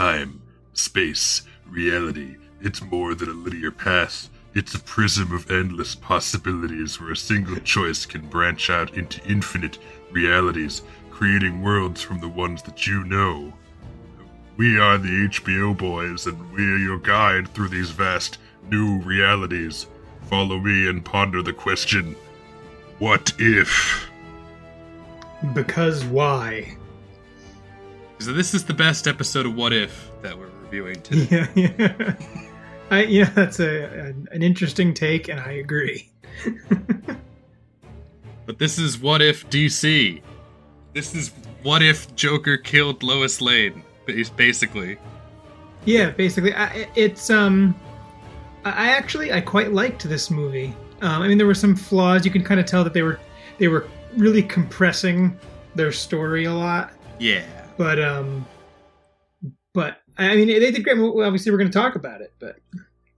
time, space, reality. It's more than a linear path. It's a prism of endless possibilities where a single choice can branch out into infinite realities, creating worlds from the ones that you know. We are the HBO boys, and we are your guide through these vast new realities. Follow me and ponder the question What if? Because why? So this is the best episode of What If that we're reviewing today. Yeah, yeah. I, yeah, that's a, an an interesting take, and I agree. But this is What If DC. This is What If Joker killed Lois Lane. Basically, Yeah, basically, I, it's um, I I actually I quite liked this movie. Um, I mean, there were some flaws. You can kind of tell that they were they were really compressing their story a lot. yeah. But um, but I mean, they did great. Obviously, we're going to talk about it, but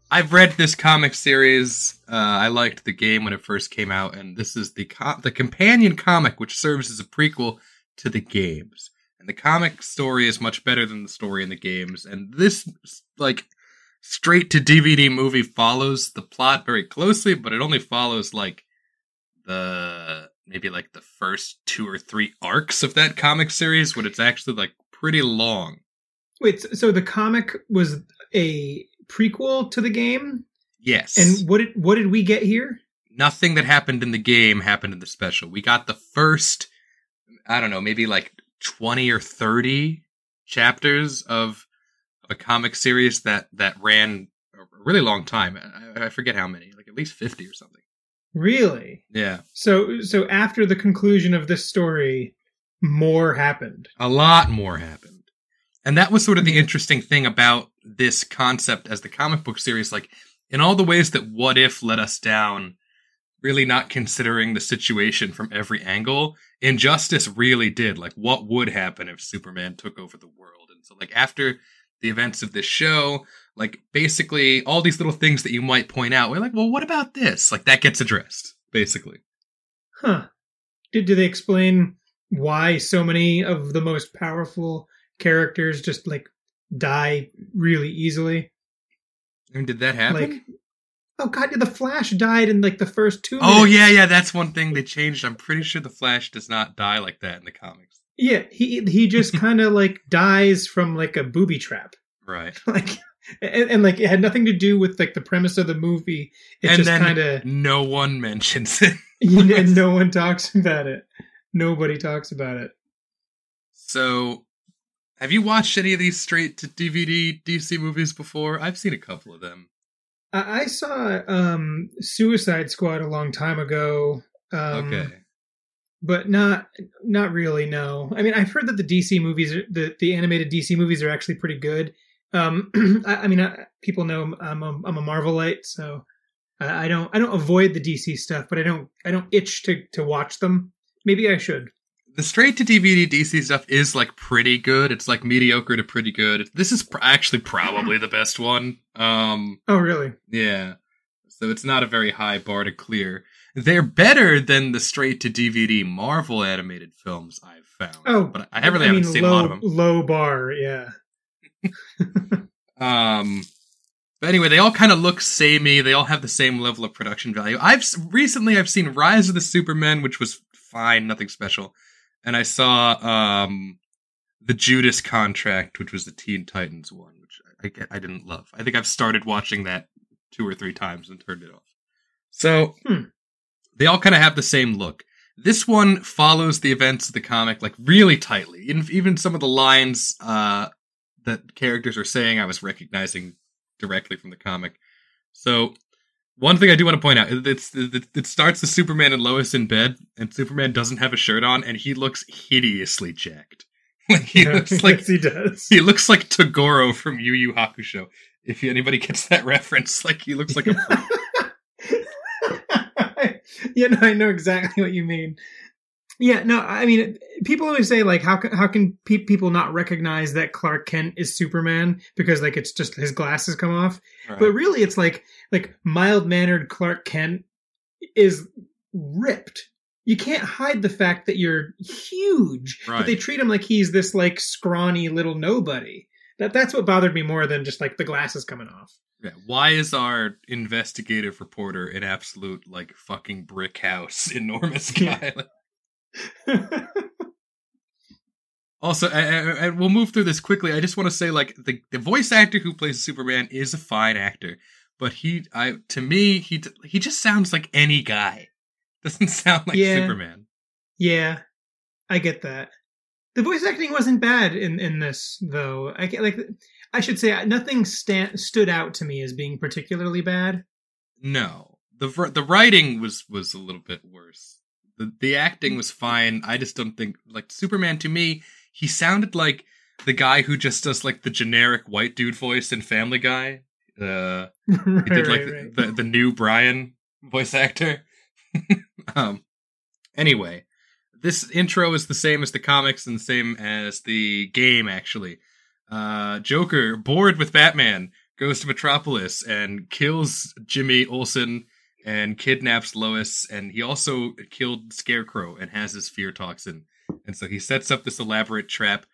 I've read this comic series. Uh, I liked the game when it first came out, and this is the co- the companion comic, which serves as a prequel to the games. And the comic story is much better than the story in the games. And this, like, straight to DVD movie follows the plot very closely, but it only follows like the maybe like the first two or three arcs of that comic series, when it's actually like pretty long. wait. so- the comic was a prequel to the game, Yes, and what did what did we get here? nothing that happened in the game happened in the special. We got the first, I don't know, maybe like 20 or 30 chapters of a comic series that, that ran a really long time. I, I forget how many, like at least 50 or something. Really? Yeah. So so after the conclusion of this story, more happened. A lot more happened. And that was sort of the hmm. interesting thing about this concept as the comic book series. Like, in all the ways that What If let us down, really not considering the situation from every angle, Injustice really did. Like, what would happen if Superman took over the world? And so, like, after the events of this show, like, basically, all these little things that you might point out, we're like, well, what about this? Like, that gets addressed, basically. Huh. Did do they explain why so many of the most powerful characters just like die really easily? And did that happen? Like Oh god, yeah, the Flash died in like the first two Oh minutes. yeah, yeah, that's one thing they changed. I'm pretty sure the Flash does not die like that in the comics. Yeah, he he just kind of like dies from like a booby trap. Right. Like and, and like it had nothing to do with like the premise of the movie. It and just kind of no one mentions it. and no one talks about it. Nobody talks about it. So, have you watched any of these straight to DVD DC movies before? I've seen a couple of them. I, I saw um Suicide Squad a long time ago. Um, okay. but not not really. No, I mean I've heard that the DC movies, are, the the animated DC movies, are actually pretty good. Um, I, I mean I, people know I'm a, I'm a Marvelite, so I, I don't I don't avoid the DC stuff, but I don't I don't itch to to watch them. Maybe I should. The straight to DVD DC stuff is like pretty good. It's like mediocre to pretty good. This is pr- actually probably the best one. Um, Oh, really? Yeah. So it's not a very high bar to clear. They're better than the straight to DVD Marvel animated films I've found. Oh, but I really I haven't seen low, a lot of them. Low bar, yeah. Um, but anyway, they all kind of look samey. They all have the same level of production value. I've recently I've seen Rise of the Supermen, which was fine, nothing special, and I saw um the Judas Contract, which was the Teen Titans one, which I, I didn't love. I think I've started watching that two or three times and turned it off. So Hmm. they all kind of have the same look. This one follows the events of the comic like really tightly. Even even some of the lines uh, that characters are saying, I was recognizing directly from the comic. So one thing I do want to point out it's, it, it starts with Superman and Lois in bed, and Superman doesn't have a shirt on, and he looks hideously jacked. Like he looks like yes, he does. he looks like Toguro from Yu Yu Hakusho. If anybody gets that reference, like he looks like a yeah, no, I know exactly what you mean. Yeah, no, I mean, people always say like, how can how can pe- people not recognize that Clark Kent is Superman because like it's just his glasses come off, but really it's like like mild mannered Clark Kent is ripped. You can't hide the fact that you're huge, but they treat him like he's this like scrawny little nobody. That that's what bothered me more than just like the glasses coming off. Yeah. Why is our investigative reporter an absolute like fucking brick house, enormous guy? also, and we'll move through this quickly. I just want to say, like, the the voice actor who plays Superman is a fine actor, but he, I to me, he he just sounds like any guy. Doesn't sound like Yeah. Superman. yeah, I get that. The voice acting wasn't bad in in this though. I get like I should say nothing sta- stood out to me as being particularly bad. No, the the writing was was a little bit worse. The the acting was fine. I just don't think like Superman to me. He sounded like the guy who just does like the generic white dude voice in Family Guy. Uh, he did like right, the, right. the the new Brian voice actor. um. Anyway, this intro is the same as the comics and the same as the game. Actually, uh, Joker, bored with Batman, goes to Metropolis and kills Jimmy Olsen and kidnaps Lois. And he also killed Scarecrow and has his fear toxin. And so he sets up this elaborate trap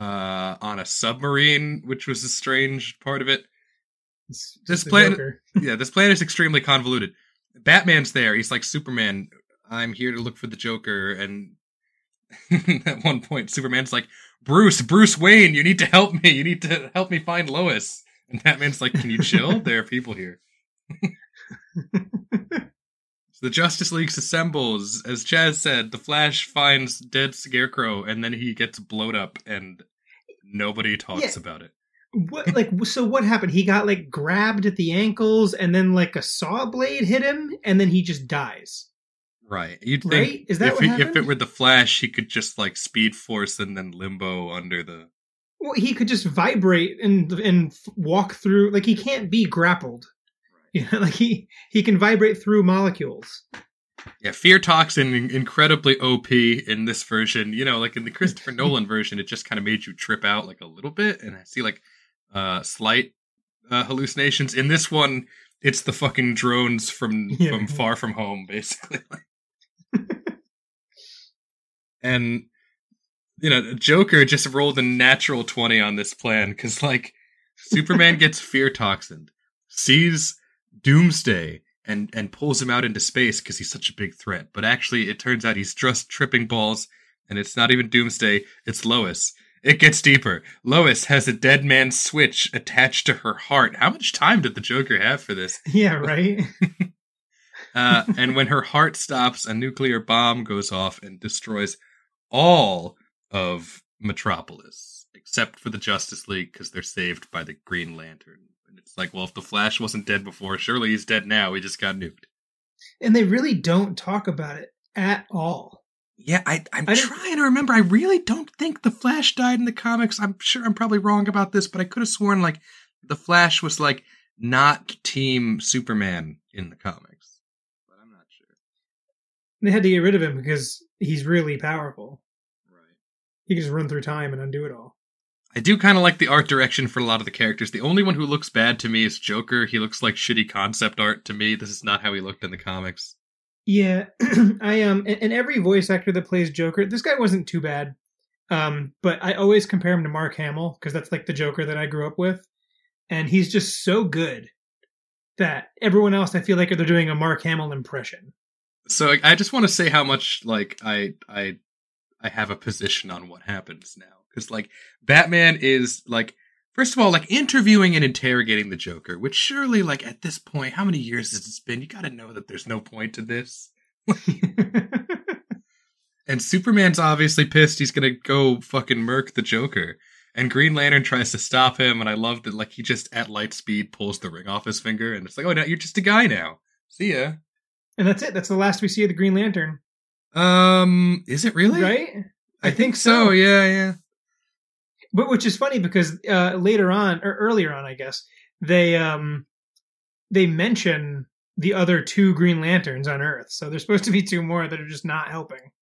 uh, on a submarine, which was a strange part of it It's this plan- yeah, this plan is extremely convoluted. Batman's there. He's like Superman. I'm here to look for the Joker. And at one point, Superman's like, Bruce, Bruce Wayne, you need to help me. You need to help me find Lois. And Batman's like, Can you chill? there are people here. The Justice League assembles. As Chaz said, the Flash finds dead Scarecrow, and then he gets blowed up, and nobody talks Yeah. about it. What like so? What happened? He got like grabbed at the ankles, and then like a saw blade hit him, and then he just dies. Right. You'd think Right? Is that if, he- if it were the Flash, he could just like speed force and then limbo under the. Well, he could just vibrate and and walk through. Like he can't be grappled. You know, like he he can vibrate through molecules. Yeah, fear toxin incredibly OP in this version. You know, like in the Christopher Nolan version, it just kind of made you trip out like a little bit, and I see like uh slight uh, hallucinations. In this one, it's the fucking drones from Yeah. from Far From Home, basically. and you know, Joker just rolled a natural twenty on this plan because like Superman gets fear toxined, sees Doomsday and and pulls him out into space because he's such a big threat. But actually, it turns out he's just tripping balls, and it's not even Doomsday; it's Lois. It gets deeper. Lois has a dead man's switch attached to her heart. How much time did the Joker have for this? Yeah, right. Uh, and when her heart stops, a nuclear bomb goes off and destroys all of Metropolis, except for the Justice League because they're saved by the Green Lantern. And it's like, well, if the Flash wasn't dead before, surely he's dead now. He just got nuked. and they really don't talk about it at all. Yeah, I, I'm I trying to remember. I really don't think the Flash died in the comics. I'm sure I'm probably wrong about this, but I could have sworn like the Flash was like not Team Superman in the comics. But I'm not sure. They had to get rid of him because he's really powerful. Right. He can just run through time and undo it all. I do kind of like the art direction for a lot of the characters. The only one who looks bad to me is Joker. He looks like shitty concept art to me. This is not how he looked in the comics. Yeah, I um, and, and every voice actor that plays Joker, this guy wasn't too bad. Um, but I always compare him to Mark Hamill because that's like the Joker that I grew up with, and he's just so good that everyone else I feel like they're doing a Mark Hamill impression. So I- I just want to say how much like I I I have a position on what happens now because like Batman is like first of all like interviewing and interrogating the Joker, which surely like at this point, how many years has it been? You got to know that there's no point to this. And Superman's obviously pissed. He's gonna go fucking murk the Joker. And Green Lantern tries to stop him, and I love that like he just at light speed pulls the ring off his finger, and it's like, oh, now you're just a guy now. See ya. and that's it. That's the last we see of the Green Lantern, Um, is it really? right? I, think, so. Yeah, yeah. But which is funny because uh, later on or earlier on, I guess they um they mention the other two Green Lanterns on Earth. So there's supposed to be two more that are just not helping.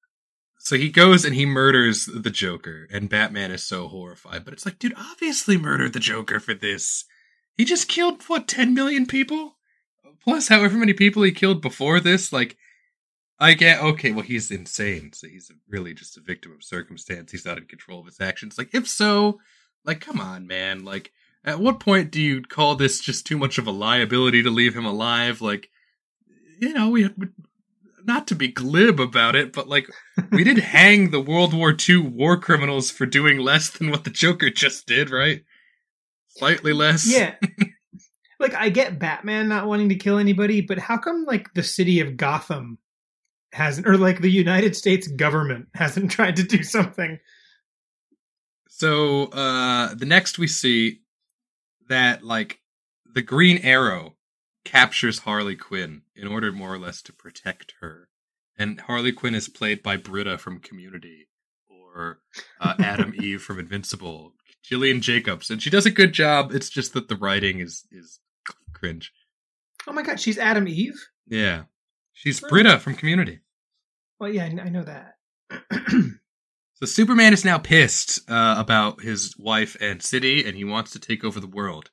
So he goes and he murders the Joker, and Batman is so horrified. But it's like, dude, obviously murdered the Joker for this. He just killed what ten million people, plus however many people he killed before this. Like, I get okay. Well, he's insane, so he's really just a victim of circumstance. He's not in control of his actions. Like, if so, Like, come on, man. Like, at what point do you call this just too much of a liability to leave him alive? Like, you know, we not to be glib about it, but like, we did hang the World War II war criminals for doing less than what the Joker just did, right? Slightly less. Yeah. like I get Batman not wanting to kill anybody, but how come like the city of Gotham hasn't or like the United States government hasn't tried to do something? So uh the next we see that like the Green Arrow captures Harley Quinn in order more or less to protect her. And Harley Quinn is played by Britta from Community or uh, Atom Eve from Invincible, Gillian Jacobs, and she does a good job. It's just that the writing is is cringe. Oh my god, she's Atom Eve. Yeah, she's Britta from Community. Well, yeah, I know that. so Superman is now pissed uh, about his wife and city, and he wants to take over the world.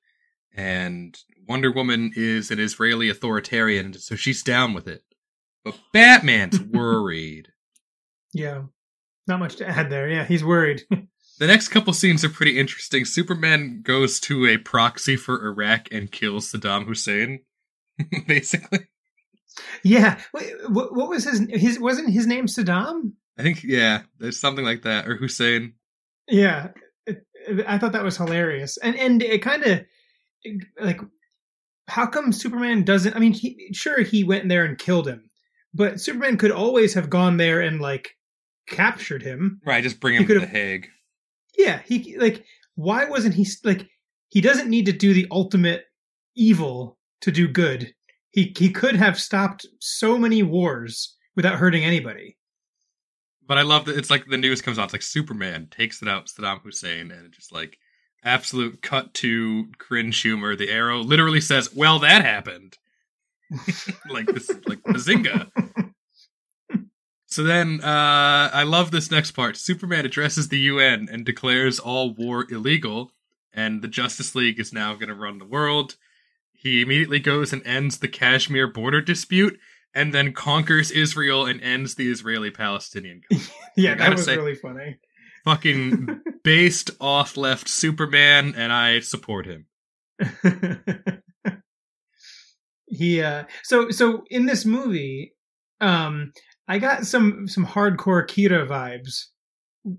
And Wonder Woman is an Israeli authoritarian, so she's down with it. But Batman's worried. Yeah, not much to add there. Yeah, he's worried. The next couple scenes are pretty interesting. Superman goes to a proxy for Iraq and kills Saddam Hussein, basically. Yeah. What, what was his his wasn't his name Saddam? I think yeah, there's something like that or Hussein. Yeah. It, it, I thought that was hilarious. And and it kind of like how come Superman doesn't I mean, he, sure he went there and killed him. But Superman could always have gone there and like captured him. Right, just bring him to the Hague. Yeah, he like why wasn't he like he doesn't need to do the ultimate evil to do good. He he could have stopped so many wars without hurting anybody. But I love that it's like the news comes out. It's like Superman takes it out Saddam Hussein, and it's just like absolute cut to cringe humor. The arrow literally says, "Well, that happened." like this, like Bazinga. So then, uh, I love this next part. Superman addresses the UN and declares all war illegal, and the Justice League is now going to run the world. He immediately goes and ends the Kashmir border dispute, and then conquers Israel and ends the Israeli-Palestinian. yeah, that was say, really funny. Fucking based off left Superman, and I support him. he uh so so in this movie um I got some some hardcore Kira vibes.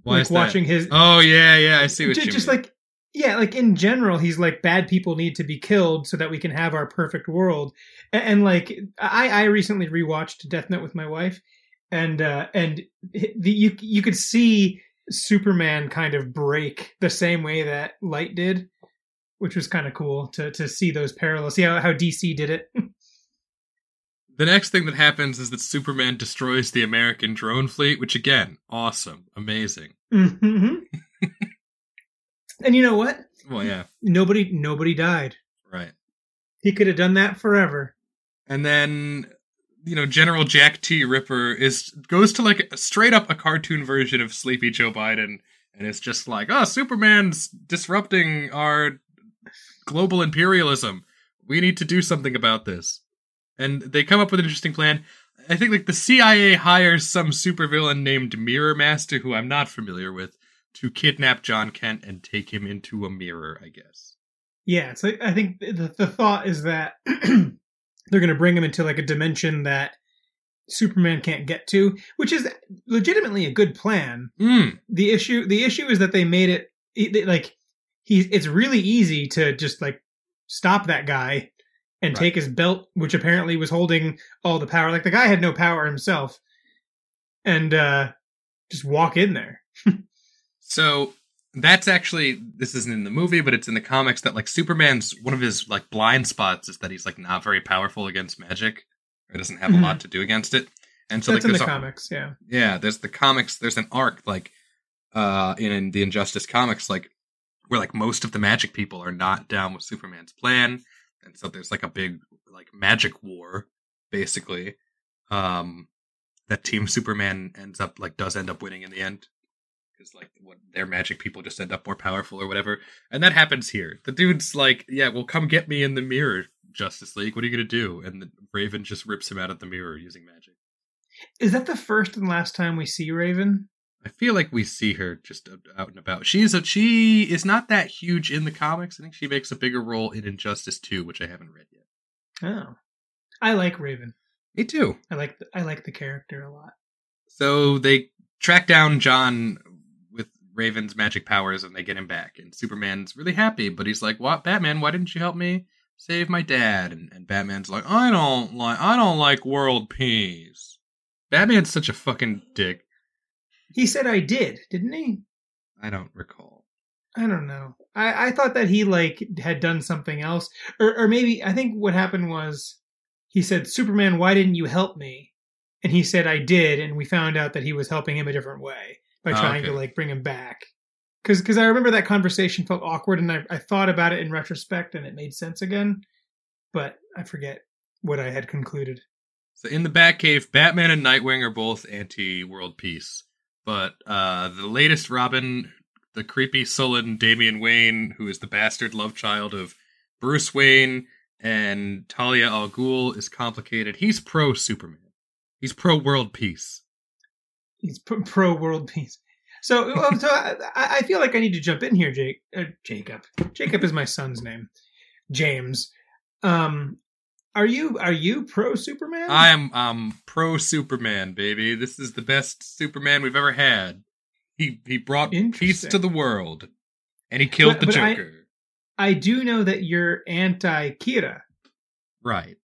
Why like watching that? his Oh yeah, yeah, I see what just, you just like yeah, like in general, he's like bad people need to be killed so that we can have our perfect world. And, and like I I recently rewatched Death Note with my wife and uh and the you you could see Superman kind of break the same way that Light did, which was kind of cool to to see those parallels. See how, how DC did it. The next thing that happens is that Superman destroys the American drone fleet, which again, awesome, amazing. Mm-hmm. and you know what? Well, yeah. Nobody, nobody died. Right. He could have done that forever. And then, you know, General Jack D. Ripper is goes to like straight up a cartoon version of Sleepy Joe Biden, and it's just like, oh, Superman's disrupting our global imperialism. We need to do something about this and they come up with an interesting plan. I think like the CIA hires some supervillain named Mirror Master, who I'm not familiar with, to kidnap John Kent and take him into a mirror. I guess. Yeah, so I think the the thought is that they're going to bring him into like a dimension that Superman can't get to, which is legitimately a good plan. Mm. The issue the issue is that they made it like he's it's really easy to just like stop that guy and right. take his belt, which apparently was holding all the power. Like the guy had no power himself, and uh, just walk in there. so that's actually this isn't in the movie, but it's in the comics that like Superman's one of his like blind spots is that he's like not very powerful against magic. Or doesn't have mm-hmm. a lot to do against it. And so that's like in the a, comics, yeah. Yeah, there's the comics. There's an arc like uh in, in the Injustice comics, like where like most of the magic people are not down with Superman's plan and so there's like a big like magic war basically um that team superman ends up like does end up winning in the end because like what their magic people just end up more powerful or whatever and that happens here the dude's like yeah well come get me in the mirror justice league what are you gonna do and the raven just rips him out of the mirror using magic is that the first and last time we see raven I feel like we see her just out and about. She's a she is not that huge in the comics. I think she makes a bigger role in Injustice 2, which I haven't read yet. Oh, I like Raven. Me too. I like the, I like the character a lot. So they track down John Raven's magic powers and they get him back. And Superman's really happy, but he's like, "What, Batman? Why didn't you help me save my dad?" And, and Batman's like, "I don't like I don't like world peace." Batman's such a fucking dick. He said I did, didn't he? I don't recall. I don't know. I, I thought that he like had done something else, or or maybe I think what happened was he said, "Superman, why didn't you help me?" And he said, "I did," and we found out that he was helping him a different way by Oh, trying okay. to like bring him back. Because because I remember that conversation felt awkward, and I I thought about it in retrospect, and it made sense again, but I forget what I had concluded. So in the Batcave, Batman and Nightwing are both anti-world peace, but uh, the latest Robin, the creepy sullen Damian Wayne, who is the bastard love child of Bruce Wayne and Talia al Ghul, is complicated. He's pro Superman. He's pro world peace. He's pro world peace. So, so I, I feel like I need to jump in here, Jake. Uh, Jacob. Jacob is my son's name. James. Um, are you are you pro Superman? I am um pro Superman, baby. This is the best Superman we've ever had. He he brought peace to the world, and he killed But- the but I- Joker. I do know that you're anti Kira. Right.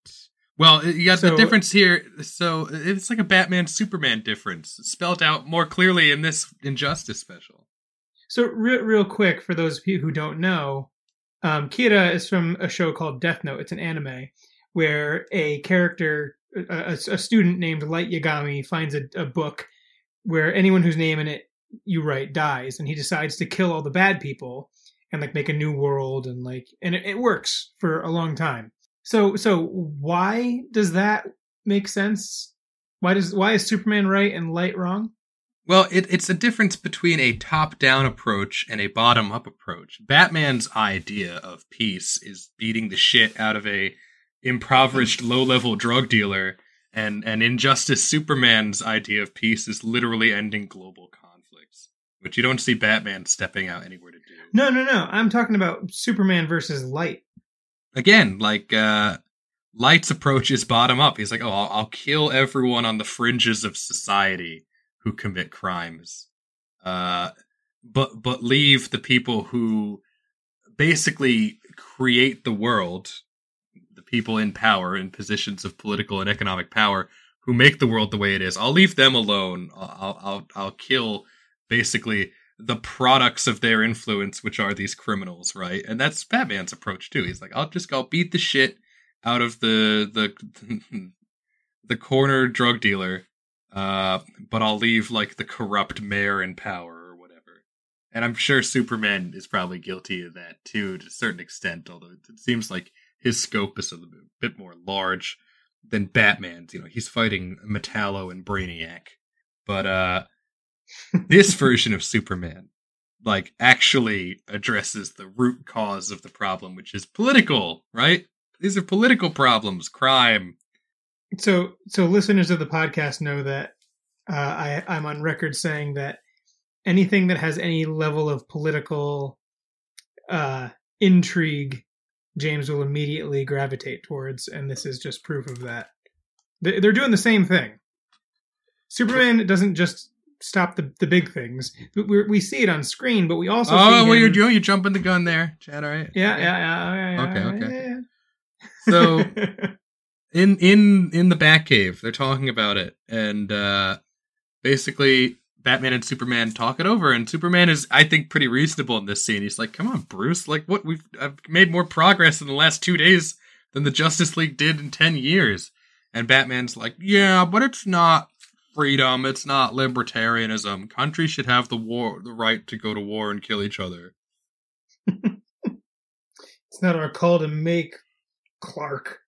Well, you got the difference here. So it's like a Batman Superman difference, spelled out more clearly in this Injustice special. So, real, real quick, for those of you who don't know, um, Kira is from a show called Death Note. It's an anime where a character, a, a, a student named Light Yagami, finds a, a book where anyone whose name in it you write dies, and he decides to kill all the bad people and like make a new world and like, and it, it works for a long time. So, so why does that make sense? Why does why is Superman right and Light wrong? Well, it, it's a difference between a top-down approach and a bottom-up approach. Batman's idea of peace is beating the shit out of a impoverished, low-level drug dealer, and and Injustice Superman's idea of peace is literally ending global conflicts, which you don't see Batman stepping out anywhere to do. No, no, no. I'm talking about Superman versus Light. Again, like uh Light's approach is bottom up. He's like, "Oh, I'll, I'll kill everyone on the fringes of society who commit crimes, uh, but but leave the people who basically create the world, the people in power in positions of political and economic power who make the world the way it is. I'll leave them alone. I'll I'll I'll, I'll kill basically." The products of their influence, which are these criminals, right? And that's Batman's approach too. He's like, I'll just go beat the shit out of the the the corner drug dealer, uh, but I'll leave like the corrupt mayor in power or whatever. And I'm sure Superman is probably guilty of that too, to a certain extent. Although it seems like his scope is a bit more large than Batman's. You know, he's fighting Metallo and Brainiac, but uh this version of Superman like actually addresses the root cause of the problem, which is political, right? These are political problems, crime. So, so listeners of the podcast know that uh, I, I'm on record saying that anything that has any level of political uh, intrigue, James will immediately gravitate towards, and this is just proof of that. They- They're doing the same thing. Superman doesn't just stop the, the big things. We, we see it on screen, but we also oh, him- you're doing you're jumping the gun there, Chad. All right. yeah, yeah, yeah, yeah, yeah, Okay, okay. So in in in the Batcave, they're talking about it, and uh basically Batman and Superman talk it over, and Superman is, I think, pretty reasonable in this scene. He's like, "Come on, Bruce! Like, what we've I've made more progress in the last two days than the Justice League did in ten years." And Batman's like, "Yeah, but it's not freedom. It's not libertarianism. Countries should have the war, the right to go to war and kill each other." it's not our call to make Clark.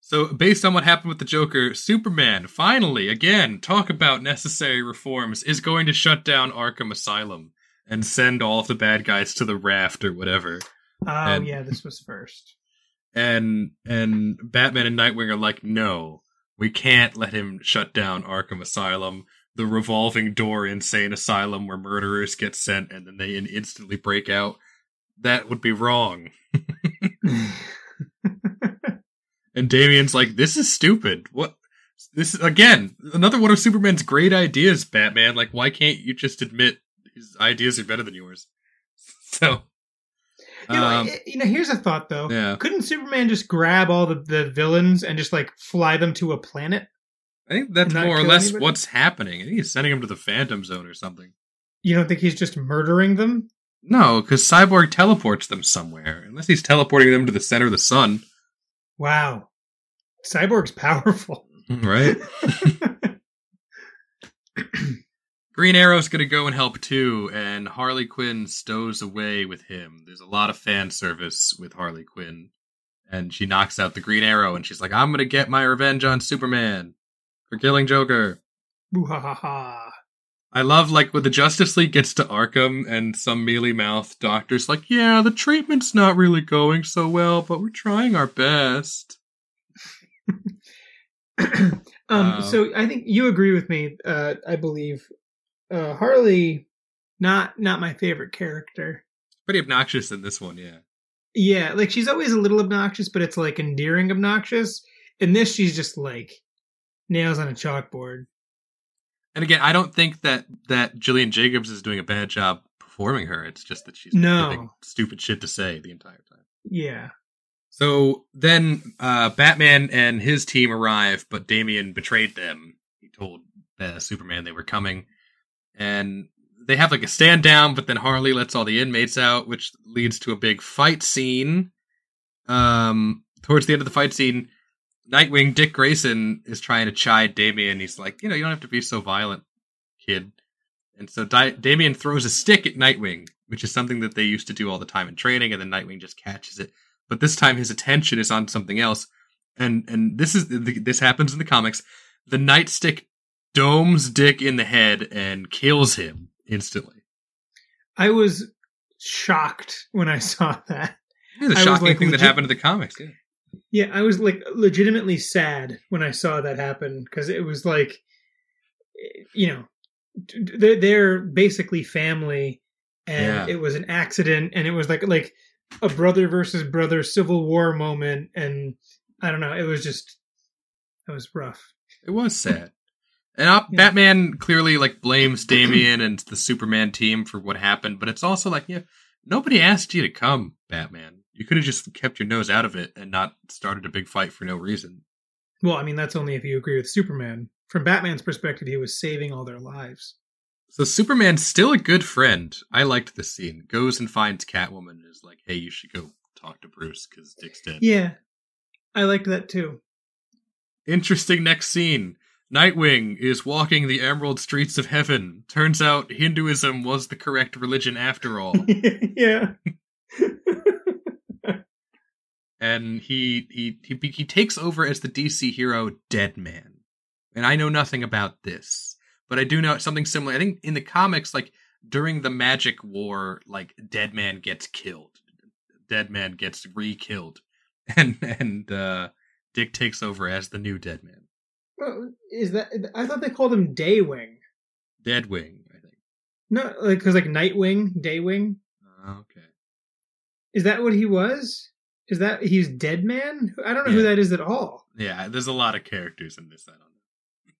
So, based on what happened with the Joker, Superman finally, again, talk about necessary reforms, is going to shut down Arkham Asylum and send all of the bad guys to the raft or whatever. Oh And- yeah, this was first. And and Batman and Nightwing are like, no, we can't let him shut down Arkham Asylum. the revolving door insane asylum where murderers get sent and then they instantly break out. That would be wrong. and Damian's like, "This is stupid. What? This is again another one of Superman's great ideas, Batman. Like, why can't you just admit his ideas are better than yours?" So, You know, um, you know, here's a thought though. yeah, Couldn't Superman just grab all the, the villains and just like fly them to a planet? I think that's more or less anybody? what's happening. I think he's sending them to the Phantom Zone or something. You don't think he's just murdering them? No, because Cyborg teleports them somewhere. Unless he's teleporting them to the center of the sun, Wow. Cyborg's powerful. right? Green Arrow's gonna go and help too, and Harley Quinn stows away with him. There's a lot of fan service with Harley Quinn, and she knocks out the Green Arrow, and she's like, "I'm gonna get my revenge on Superman for killing Joker." Boo ha ha ha. I love like when the Justice League gets to Arkham, and some mealy mouthed doctor's like, "Yeah, the treatment's not really going so well, but we're trying our best." um, Uh, so I think you agree with me. Uh, I believe uh, Harley, not not my favorite character. Pretty obnoxious in this one, yeah. Yeah, like she's always a little obnoxious, but it's like endearing obnoxious. In this, she's just like nails on a chalkboard. And again, I don't think that that Gillian Jacobs is doing a bad job performing her. It's just that she's No. stupid shit to say the entire time. Yeah, So then uh, Batman and his team arrive, but Damian betrayed them. He told uh, Superman they were coming, and they have like a stand down. But then Harley lets all the inmates out, which leads to a big fight scene. Um, towards the end of the fight scene, Nightwing Dick Grayson is trying to chide Damian. He's like, you know, you don't have to be so violent, kid. And so Di- Damian throws a stick at Nightwing, which is something that they used to do all the time in training, and then Nightwing just catches it but this time his attention is on something else. And and this is this happens in the comics. The nightstick domes Dick in the head and kills him instantly. I was shocked when I saw that. Yeah, the I shocking like, thing that happened to the comics. Yeah. Yeah, I was like legitimately sad when I saw that happen because it was like, you know, they're, they're basically family, and Yeah. it was an accident, and it was like like a brother versus brother civil war moment, and I don't know, it was just it was rough. It was sad. And Yeah. Batman clearly like blames Damian and the Superman team for what happened, but it's also like, yeah, nobody asked you to come, Batman. You could have just kept your nose out of it and not started a big fight for no reason. Well, I mean, that's only if you agree with Superman. From Batman's perspective, he was saving all their lives. So Superman's still a good friend. I liked this scene. Goes and finds Catwoman and is like, "Hey, you should go talk to Bruce because Dick's dead." Yeah, I liked that too. Interesting next scene. Nightwing is walking the emerald streets of heaven. Turns out Hinduism was the correct religion after all. yeah. and he, he he he takes over as the DC hero Deadman. And I know nothing about this, but I do know something similar. I think in the comics, like during the Magic War, like Deadman gets killed, Deadman gets re-killed, and and uh, Dick takes over as the new Deadman, Is that? I thought they called him Daywing. Deadwing. I think. No, like because like Nightwing, Daywing. Uh, okay. Is that what he was? Is that he's Dead Man? I don't know who that is at all. Yeah, there's a lot of characters in this. I don't know.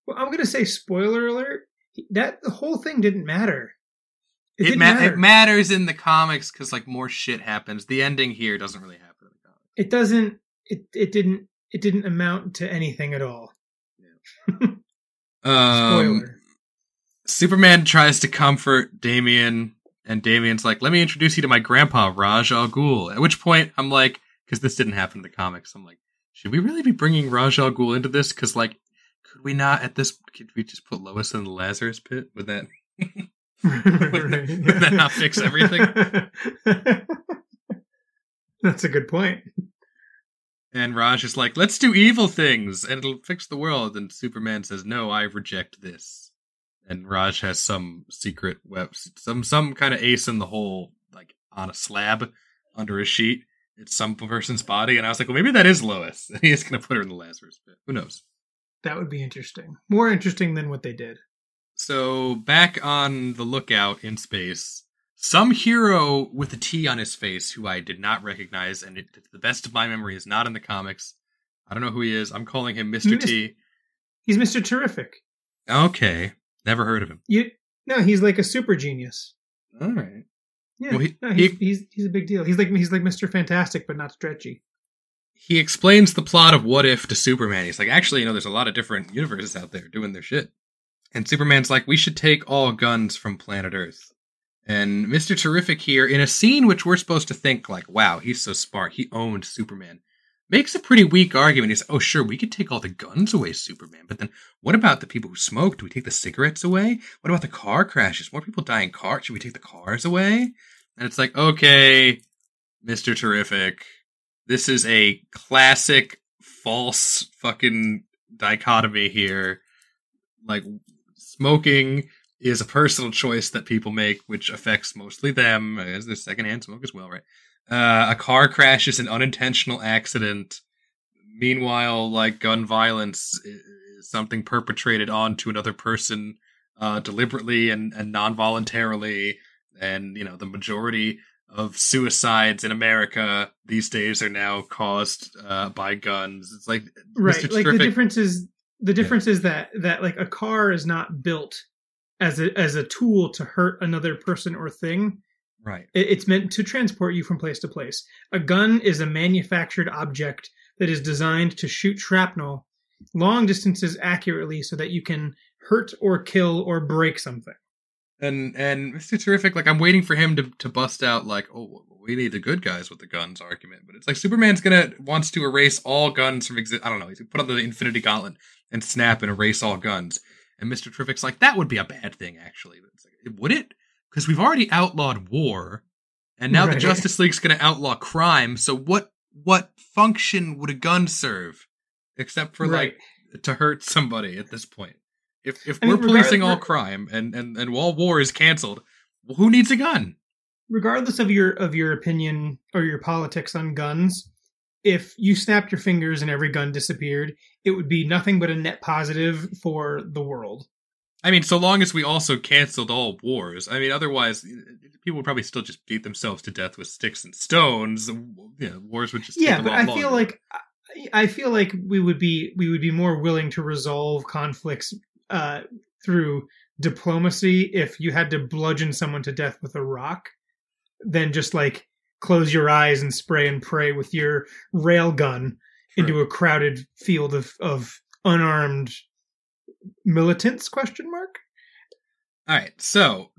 Well, I'm gonna say spoiler alert. That the whole thing didn't matter. It, It, didn't ma- matter. it matters in the comics because like more shit happens. The ending here doesn't really happen in the comics. it doesn't. It it didn't. It didn't amount to anything at all. Um, Spoiler. Superman tries to comfort Damian, and Damian's like, "Let me introduce you to my grandpa, Ra's al Ghul." At which point, I'm like, because this didn't happen in the comics, I'm like, should we really be bringing Ra's al Ghul into this? Because like, could we not at this? Could we just put Lois in the Lazarus pit? Would that? Would that not fix everything? That's a good point. And Ra's is like, "Let's do evil things, and it'll fix the world." And Superman says, "No, I reject this." And Ra's has some secret web, some some kind of ace in the hole, like on a slab under a sheet. It's some person's body, and I was like, "Well, maybe that is Lois." And he is going to put her in the Lazarus pit. Who knows? That would be interesting. More interesting than what they did. So back on the lookout in space, some hero with a T on his face who I did not recognize, and it, to the best of my memory, is not in the comics. I don't know who he is. I'm calling him Mr. T. He's Mr. Terrific. Okay, never heard of him. You no, he's like a super genius. All right. Yeah, Well, he- no, he's, he- he's he's a big deal. He's like he's like Mr. Fantastic, but not stretchy. He explains the plot of What If to Superman. He's like, actually, you know, there's a lot of different universes out there doing their shit. And Superman's like, we should take all guns from planet Earth. And Mr. Terrific here, in a scene which we're supposed to think like, wow, he's so smart, he owned Superman, makes a pretty weak argument. He's, oh, sure, we could take all the guns away, Superman, but then what about the people who smoke? Do we take the cigarettes away? What about the car crashes? More people die in cars. Should we take the cars away? And it's like, okay, Mr. Terrific, this is a classic false fucking dichotomy here. Like, smoking is a personal choice that people make, which affects mostly them, as there's secondhand smoke as well, right? Uh, a car crash is an unintentional accident. Meanwhile, like gun violence is something perpetrated onto another person uh, deliberately and, and non-voluntarily. And, you know, the majority of suicides in America these days are now caused uh, by guns. It's like Right. Mr. Like the difference is the difference is that that like a car is not built as a as a tool to hurt another person or thing. right. It- It's meant to transport you from place to place. A gun is a manufactured object that is designed to shoot shrapnel long distances accurately so that you can hurt or kill or break something. And and Mr. Terrific, like I'm waiting for him to to bust out like, oh, we need the good guys with the guns argument. But it's like Superman's gonna wants to erase all guns from exist. I don't know. He's gonna put on the Infinity Gauntlet and snap and erase all guns. And Mr. Terrific's like, that would be a bad thing, actually. Like, would it? Because we've already outlawed war, and now the Justice League's gonna outlaw crime. So what what function would a gun serve, except for Right. like to hurt somebody at this point? If if I we're mean, policing all crime and and and all war is canceled, well, who needs a gun? regardless of your of your opinion or your politics on guns if you snapped your fingers and every gun disappeared it would be nothing but a net positive for the world I mean, so long as we also canceled all wars. I mean, otherwise, people would probably still just beat themselves to death with sticks and stones. Know, wars would just yeah but i longer. feel like I- i feel like we would be we would be more willing to resolve conflicts uh through diplomacy if you had to bludgeon someone to death with a rock than just like close your eyes and spray and pray with your rail gun into a crowded field of of unarmed militants question mark all right. So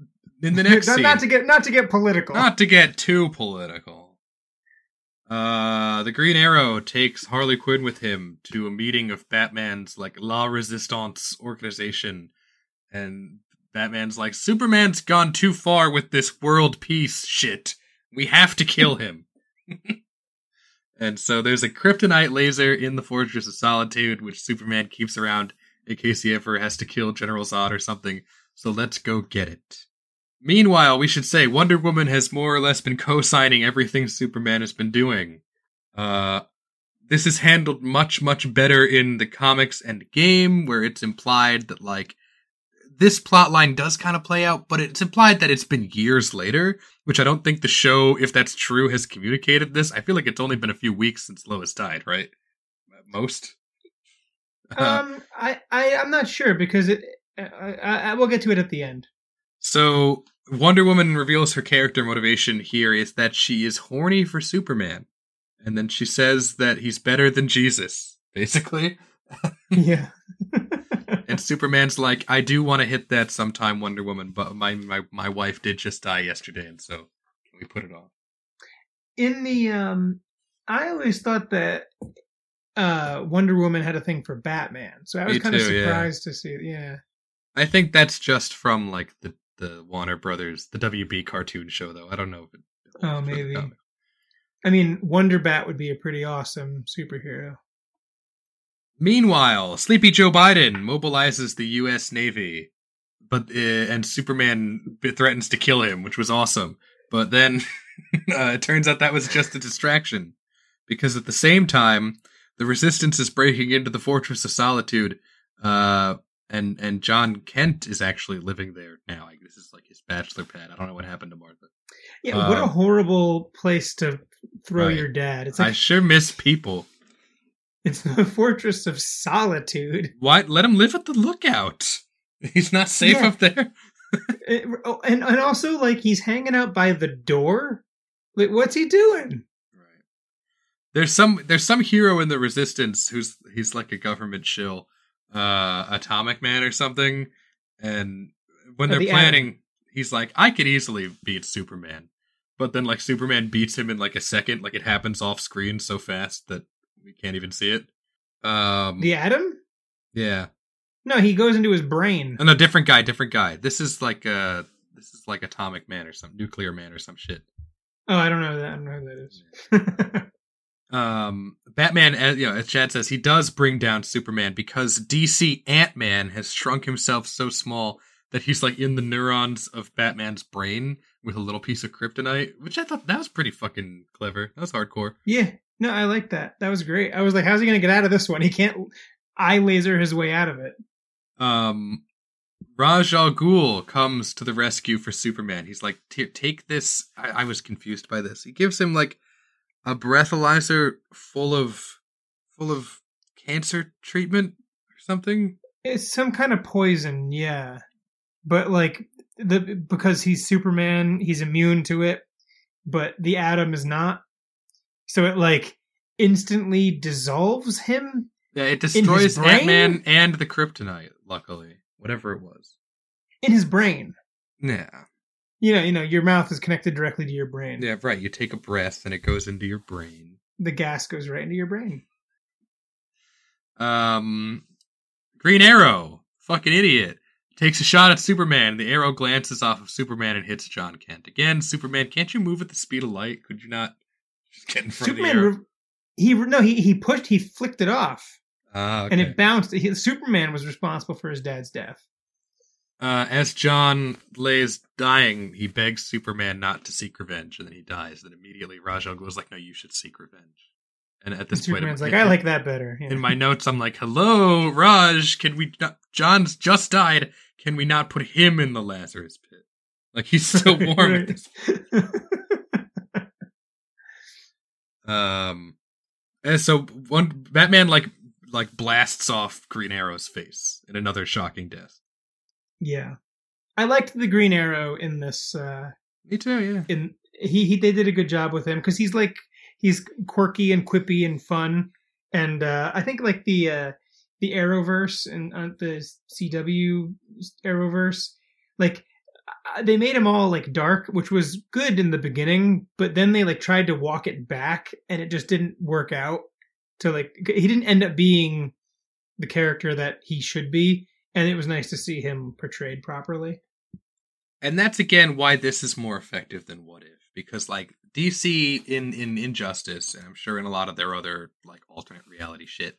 in the next not, scene, not to get not to get political not to get too political. Uh, the Green Arrow takes Harley Quinn with him to a meeting of Batman's like La Resistance organization, and Batman's like, Superman's gone too far with this world peace shit. We have to kill him. and so there's a kryptonite laser in the Fortress of Solitude, which Superman keeps around in case he ever has to kill General Zod or something. So let's go get it. Meanwhile, we should say Wonder Woman has more or less been co-signing everything Superman has been doing. Uh, this is handled much, much better in the comics and game, where it's implied that like this plot line does kind of play out, but it's implied that it's been years later, which I don't think the show, if that's true, has communicated this. I feel like it's only been a few weeks since Lois died, right? At Most. um i i i'm not sure because it I, I, I will get to it at the end So Wonder Woman reveals her character motivation here is that she is horny for Superman. And then she says that he's better than Jesus, basically. yeah And Superman's like, I do want to hit that sometime, Wonder Woman, but my, my, my wife did just die yesterday, and so can we put it off? in the um i always thought that uh wonder woman had a thing for batman so i was kind of too, yeah. surprised to see yeah I think that's just from like the, the Warner Brothers, the WB cartoon show, though. I don't know if it. Oh, holds for the maybe. i mean wonder bat would be a pretty awesome superhero Meanwhile, Sleepy Joe Biden mobilizes the U.S. Navy, but uh, and Superman threatens to kill him, which was awesome. But then uh, it turns out that was just a distraction, because at the same time, the Resistance is breaking into the Fortress of Solitude, uh, and and John Kent is actually living there now. Like, this is like his bachelor pad. I don't know what happened to Martha. Yeah, what a Uh, horrible place to throw right. your dad. It's I sure miss people. It's the fortress of solitude. Why let him live at the lookout? He's not safe Yeah. up there. It- oh, and and also like he's hanging out by the door. Like, what's he doing? Right. There's some there's some hero in the resistance who's he's like a government shill, uh Atomic Man or something. And when Oh, they're the planning, he's like, I could easily beat Superman. But then like Superman beats him in like a second, like it happens off screen so fast that we can't even see it. Um The Atom? Yeah. No, he goes into his brain. Oh no, different guy, different guy. This is like uh this is like Atomic Man or some nuclear man or some shit. Oh, I don't know that. I don't know who that is. um batman as you know as chad says he does bring down superman because dc ant-man has shrunk himself so small that he's like in the neurons of batman's brain with a little piece of kryptonite which i thought that was pretty fucking clever that was hardcore yeah, no, I like that. That was great. I was like, how's he going to get out of this one? He can't eye laser his way out of it. um Ra's al Ghul comes to the rescue for Superman. He's like, "Take this." I-, I was confused by this. He gives him like a breathalyzer full of full of cancer treatment or something. It's some kind of poison, yeah. But like the because he's Superman, he's immune to it, but the atom is not. So it like instantly dissolves him. Yeah, it destroys? Ant Man and the kryptonite. Luckily, whatever it was. in his brain. Yeah, You know, you know, your mouth is connected directly to your brain. yeah, right. You take a breath and it goes into your brain. The gas goes right into your brain. Um, Green Arrow, fucking idiot, takes a shot at Superman. The arrow glances off of Superman and hits John Kent again. Superman, can't you move at the speed of light? Could you not just get in front of the Superman, re- he no, he he pushed, he flicked it off, Ah, and it bounced. He, Superman was responsible for his dad's death. Uh, as John lays dying, he begs Superman not to seek revenge, and then he dies. Then immediately Ra's al Ghul's like, "No, you should seek revenge." And at And this point, Superman's like, I like that better. Yeah. In my notes, I'm like, "Hello, Ra's. Can we? Not, John's just died. Can we not put him in the Lazarus pit? Like he's still warm at this." Um, and so one Batman like like blasts off Green Arrow's face in another shocking death. yeah, I liked the Green Arrow in this. uh Me too. Yeah. In he he they did a good job with him because he's like he's quirky and quippy and fun, and uh I think like the uh the Arrowverse and uh, the CW Arrowverse, like they made him all like dark, which was good in the beginning, but then they like tried to walk it back, and it just didn't work out. To like, he didn't end up being the character that he should be, and it was nice to see him portrayed properly. and that's again why this is more effective than what if because like dc in in injustice and i'm sure in a lot of their other like alternate reality shit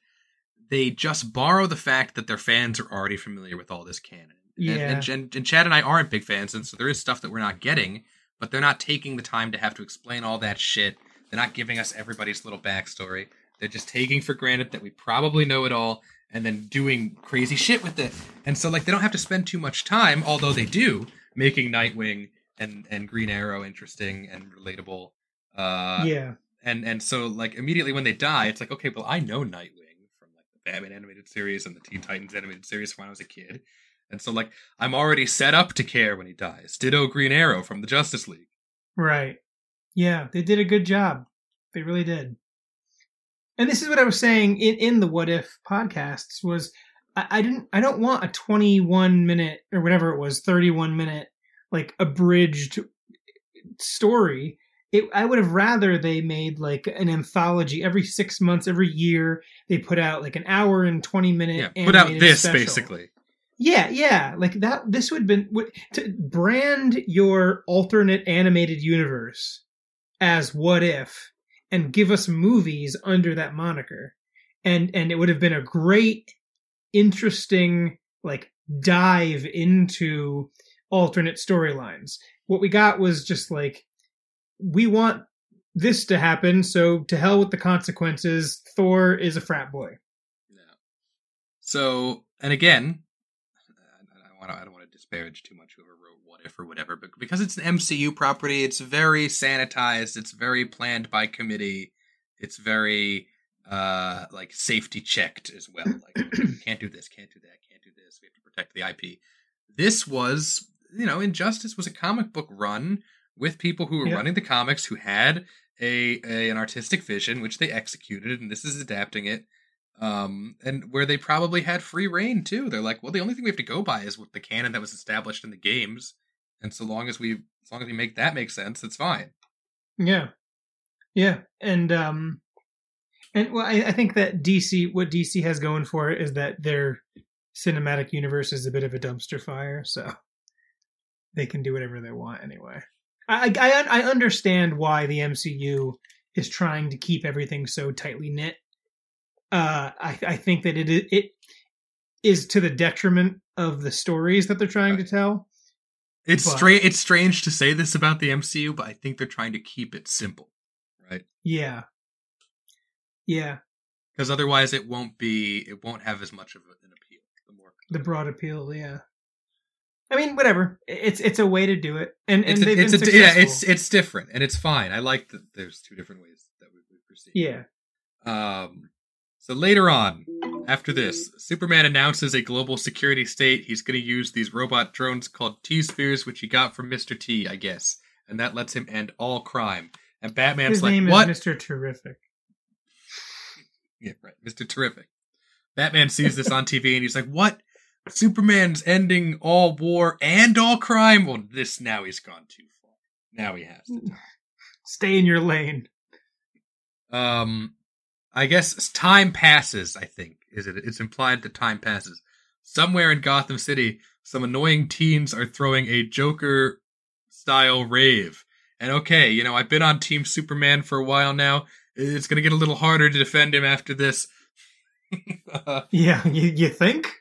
they just borrow the fact that their fans are already familiar with all this canon Yeah. and, and, and chad and i aren't big fans and so there is stuff that we're not getting but they're not taking the time to have to explain all that shit. They're not giving us everybody's little backstory. They're just taking for granted that we probably know it all and then doing crazy shit with it. And so like they don't have to spend too much time although they do making Nightwing and and Green Arrow interesting and relatable. Uh, yeah, and and so like immediately when they die, it's like okay, well I know Nightwing from like the Batman animated series and the Teen Titans animated series from when I was a kid, and so like I'm already set up to care when he dies. Ditto Green Arrow from the Justice League. right. Yeah, they did a good job. They really did. And this is what I was saying in, in the What If podcasts was I, I didn't I don't want a 21 minute or whatever it was 31 minute like abridged story. It, I would have rather they made like an anthology every six months, every year. They put out like an hour and 20 minute. Yeah, put out this special. basically. Yeah, yeah, like that. This would have been would, to brand your alternate animated universe as What If, and give us movies under that moniker, and and it would have been a great, interesting like dive into alternate storylines. What we got was just like we want this to happen, so to hell with the consequences. Thor is a frat boy. Yeah. So and again, want to I don't want to disparage too much whoever wrote What If or whatever, but because it's an MCU property, it's very sanitized. It's very planned by committee. It's very uh like safety checked as well. Like can't do this, can't do that, can't do this. We have to protect the IP. This was, you know, Injustice was a comic book run with people who were Yeah. running the comics who had a, a an artistic vision which they executed and this is adapting it um and where they probably had free reign too they're like well the only thing we have to go by is what the canon that was established in the games and so long as we as long as we make that make sense it's fine Yeah, yeah, and um, and well, I, I think that DC, what DC has going for it is that their cinematic universe is a bit of a dumpster fire, so they can do whatever they want anyway. I I, I understand why the MCU is trying to keep everything so tightly knit. Uh, I I think that it it is to the detriment of the stories that they're trying to tell. it's strange it's strange to say this about the mcu but i think they're trying to keep it simple right? Yeah, yeah, because otherwise it won't be it won't have as much of an appeal the more the broad appeal yeah. I mean whatever. It's it's a way to do it and and it's a, they've it's been a, successful. yeah it's it's different and it's fine. I like that there's two different ways that we, we proceed. Yeah. Um, so later on, after this, Superman announces a global security state. He's going to use these robot drones called T spheres, which he got from Mister T, I guess, and that lets him end all crime. And Batman's his like, name "What?" is mr terrific Yeah, right, Mister Terrific. Batman sees this on TV and he's like, "What? Superman's ending all war and all crime? Well, this now he's gone too far. Now he has to." stay in your lane um i guess time passes i think is it? It's implied that time passes. Somewhere in gotham city some annoying teens are throwing a joker style rave. And okay you know i've been on team superman for a while now. It's going to get a little harder to defend him after this. Uh, yeah you, you think?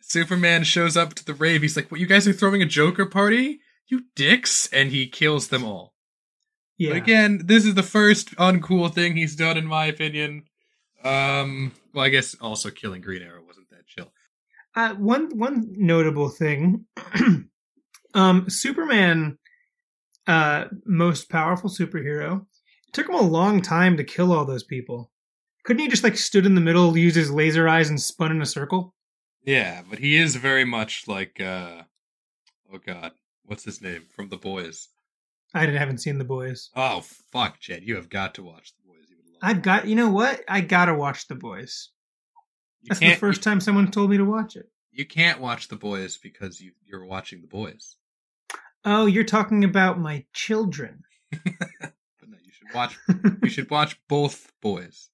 Superman shows up to the rave. He's like what you guys are throwing a joker party? You dicks. And he kills them all yeah But again, this is the first uncool thing he's done, in my opinion. Um, well, I guess also killing Green Arrow wasn't that chill. uh, one one notable thing um superman uh most powerful superhero it took him a long time to kill all those people couldn't he just like stood in the middle used his laser eyes and spun in a circle Yeah, but he is very much like, uh, oh god, what's his name from The Boys? I didn't haven't seen the boys Oh fuck, Jed, you have got to watch The Boys. You would love. I've got, you know what? I gotta watch The Boys. You That's the can't. first time someone told me to watch it. You, you can't watch The Boys because you you're watching The Boys. Oh, you're talking about my children. But no, you should watch. you should watch both Boys.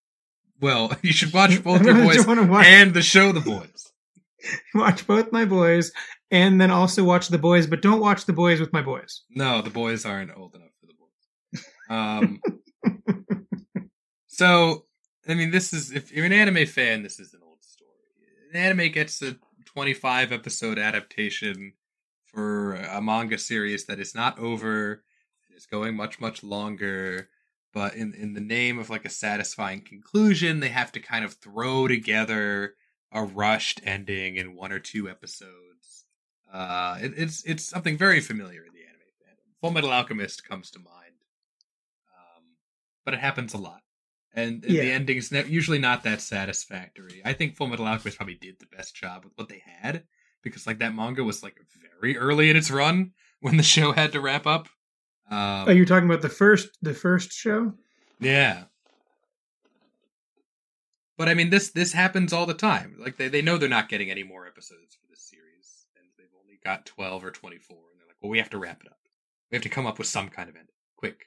Well, you should watch both the Boys and the show The Boys. watch both my boys, and then also watch The Boys, but don't watch The Boys with my boys. No, the boys aren't old enough for the boys. Um, so, I mean, this is if you're an anime fan, this is an old story. An anime gets a 25 episode adaptation for a manga series that is not over. It's going much much longer. But in in the name of like a satisfying conclusion, they have to kind of throw together a rushed ending in one or two episodes. Uh, it, it's it's something very familiar in the anime fandom. Full Metal Alchemist comes to mind, um, but it happens a lot, and, and Yeah. the ending's ne- usually not that satisfactory. I think Full Metal Alchemist probably did the best job with what they had because like that manga was like very early in its run when the show had to wrap up. Um, oh, you're talking about the first, the first show? yeah. But I mean this this happens all the time. Like they, they know they're not getting any more episodes for this series and they've only got 12 or 24 and they're like, "Well, we have to wrap it up. We have to come up with some kind of ending quick."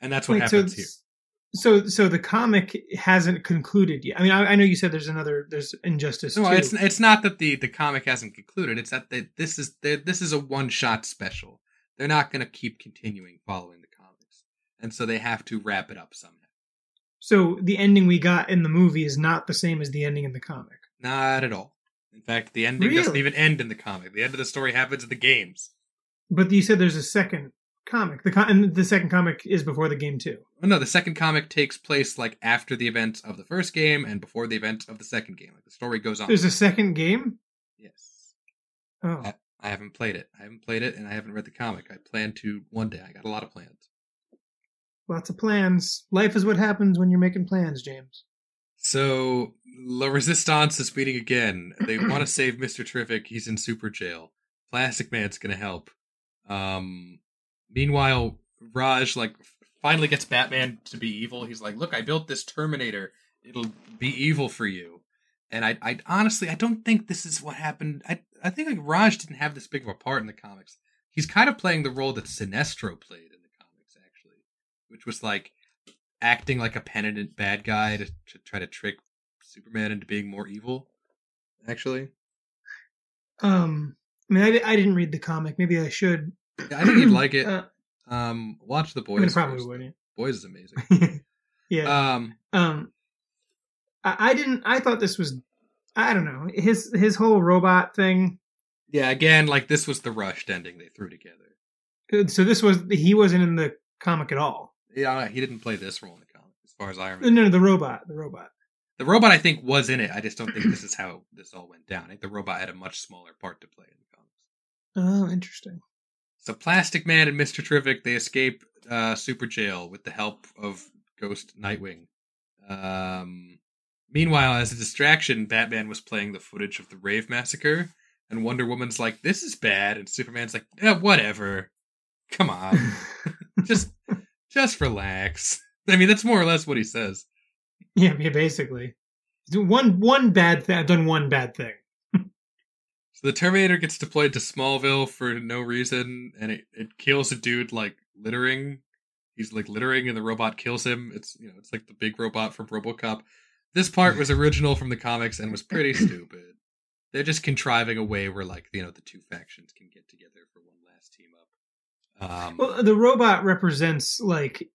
And that's what Wait, so, happens here. so, so the comic hasn't concluded yet. I mean, I, I know you said there's another, there's Injustice No, too. it's it's not that the the comic hasn't concluded. It's that they, this is this is a one shot special. They're not going to keep continuing following the comics, and so they have to wrap it up somehow. So the ending we got in the movie is not the same as the ending in the comic. Not at all. In fact, the ending doesn't even end in the comic. The end of the story happens in the games. But you said there's a second comic. The con- and the second comic is before the game too. Oh, no, the second comic takes place like after the events of the first game and before the events of the second game. Like the story goes on. There's a second game. Yes. Oh, I, I haven't played it. I haven't played it, and I haven't read the comic. I plan to one day. I got a lot of plans. Lots of plans. Life is what happens when you're making plans, James. So La Resistance is meeting again. They want to save Mister Terrific. He's in super jail. Plastic Man's gonna help. Um, meanwhile, Ra's like finally gets Batman to be evil. He's like, "Look, I built this Terminator. It'll be evil for you." And I, I honestly, I don't think this is what happened. I, I think like Ra's didn't have this big of a part in the comics. He's kind of playing the role that Sinestro played in the comics, actually, which was like acting like a penitent bad guy to, to try to trick Superman into being more evil. Actually, Um, I mean, I, I didn't read the comic. Maybe I should. Yeah, I think you'd like it. Uh, Um, watch the I boys. mean, probably first. wouldn't. Boys is amazing. yeah. Um, Um, I, I didn't. I thought this was. I don't know his his whole robot thing. yeah, again, like this was the rushed ending they threw together. uh, So this was he wasn't in the comic at all. Yeah, he didn't play this role in the comic, as far as I No, remember. no, the robot, the robot. The robot, I think, was in it. I just don't think this is how this all went down. I think the robot had a much smaller part to play in the comics. Oh, interesting. So Plastic Man and Mister Terrific they escape uh, super jail with the help of Ghost Nightwing. Um, meanwhile, as a distraction, Batman was playing the footage of the rave massacre, and Wonder Woman's like, "This is bad," and Superman's like, eh, "Whatever, come on, just just relax." I mean, that's more or less what he says. yeah, yeah, basically. One one bad thing. I've done one bad thing. So the Terminator gets deployed to Smallville for no reason, and it, it kills a dude like littering. He's like littering, and the robot kills him. It's you know it's like the big robot from RoboCop. This part was original from the comics and was pretty stupid. They're just contriving a way where like you know the two factions can get together for one last team up. Um, Well, the robot represents like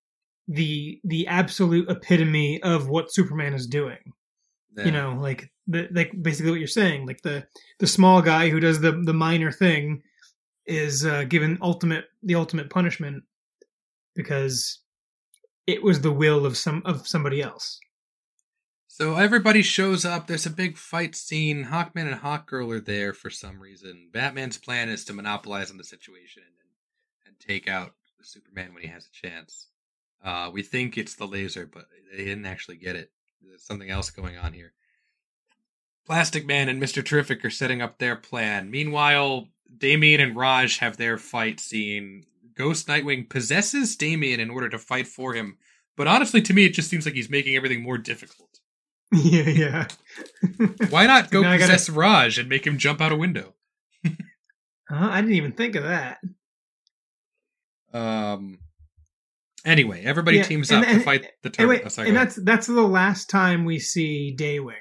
the the absolute epitome of what Superman is doing. yeah. You know, like the like basically what you're saying. Like the the small guy who does the the minor thing is uh, given ultimate the ultimate punishment because it was the will of some of somebody else. So everybody shows up. There's a big fight scene. Hawkman and Hawkgirl are there for some reason. Batman's plan is to monopolize on the situation and, take out Superman when he has a chance. Uh, we think it's the laser, but they didn't actually get it. There's something else going on here. Plastic Man and Mr. Terrific are setting up their plan. Meanwhile, Damian and Ra's have their fight scene. Ghost Nightwing possesses Damian in order to fight for him. But honestly, to me, it just seems like he's making everything more difficult. yeah, yeah. Why not go Now I gotta- possess Ra's and make him jump out a window? Huh? I didn't even think of that. Um. Anyway, everybody Yeah, teams and- up and- to fight the turtle. and that's that's the last time we see Daywing.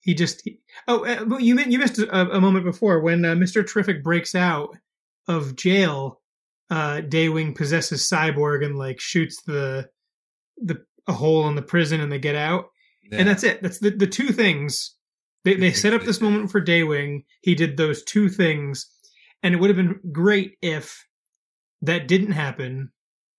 He just he, oh uh, you you missed a, a moment before when uh, Mister Terrific breaks out of jail. Uh, Daywing possesses Cyborg and like shoots the the a hole in the prison and they get out Yeah. and that's it. That's the the two things. They they set up this moment for Daywing. He did those two things, and it would have been great if that didn't happen,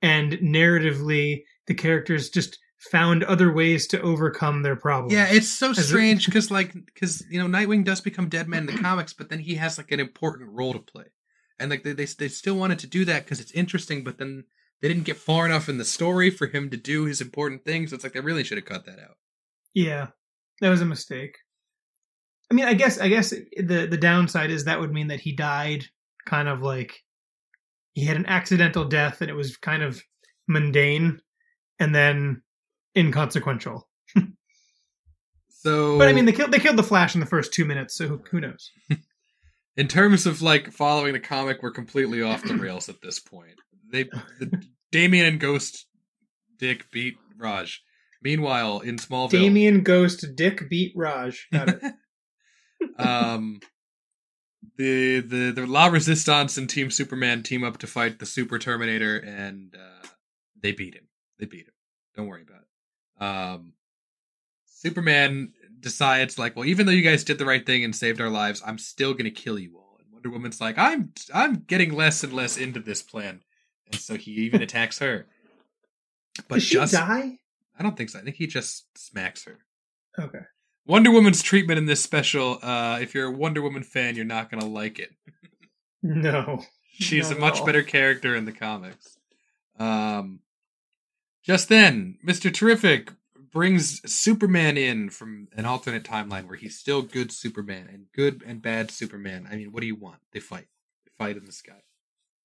and narratively the characters just found other ways to overcome their problems. Yeah, it's so strange because, like, because you know, Nightwing does become Deadman in the comics, but then he has like an important role to play, and like they they, they still wanted to do that because it's interesting, but then they didn't get far enough in the story for him to do his important things. It's like they really should have cut that out. yeah, that was a mistake. I mean, I guess I guess the the downside is that would mean that he died kind of like he had an accidental death and it was kind of mundane and then inconsequential. So, But I mean, they killed they killed the Flash in the first two minutes, so who, who knows? in terms of like following the comic, we're completely off the rails at this point. They, the, Damian and Ghost Dick beat Ra's. Meanwhile, in Smallville, Damian Ghost Dick beat Ra's. Got it. um, the the the La Resistance and Team Superman team up to fight the Super Terminator, and uh, they beat him. They beat him. Don't worry about it. Um, Superman decides like, well, even though you guys did the right thing and saved our lives, I'm still gonna kill you all. And Wonder Woman's like, I'm I'm getting less and less into this plan, and so he even attacks her. But Did she just die? I don't think so. I think he just smacks her. Okay. Wonder Woman's treatment in this special, uh, if you're a Wonder Woman fan, you're not going to like it. No. She's a much better character in the comics. Um, just then, Mr. Terrific brings Superman in from an alternate timeline where he's still good Superman and good and bad Superman. I mean, what do you want? They fight. They fight in the sky.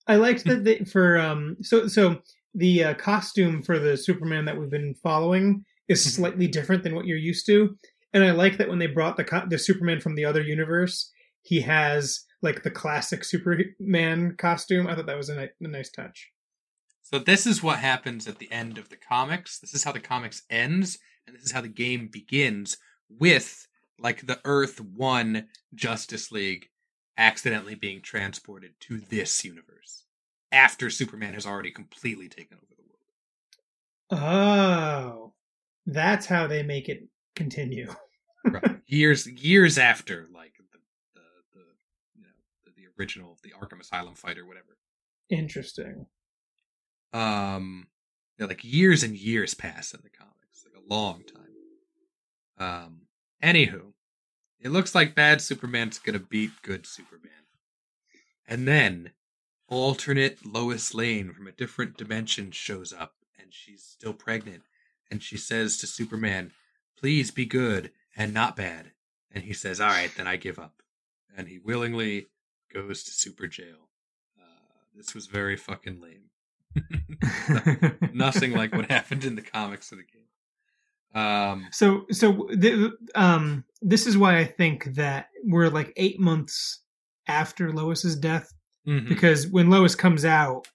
I liked that they, for um so so the uh, costume for the Superman that we've been following is Mhm. slightly different than what you're used to, and I like that when they brought the the Superman from the other universe, he has like the classic Superman costume. I thought that was a, ni- a nice touch. So this is what happens at the end of the comics. This is how the comics ends, and this is how the game begins with like the Earth One Justice League accidentally being transported to this universe after Superman has already completely taken over the world. Oh, that's how they make it continue. Right. years years after like the the, the you know the, the original the Arkham Asylum fight or whatever. Interesting. um yeah, like years and years pass in the comics like a long time um anywho it looks like bad superman's gonna beat good superman and then alternate lois lane from a different dimension shows up and she's still pregnant and she says to superman please be good and not bad and he says all right then i give up and he willingly goes to super jail uh, this was very fucking lame nothing like what happened in the comics of the game. Um, So so the, um this is why I think that we're like eight months after Lois's death mhm. because when Lois comes out,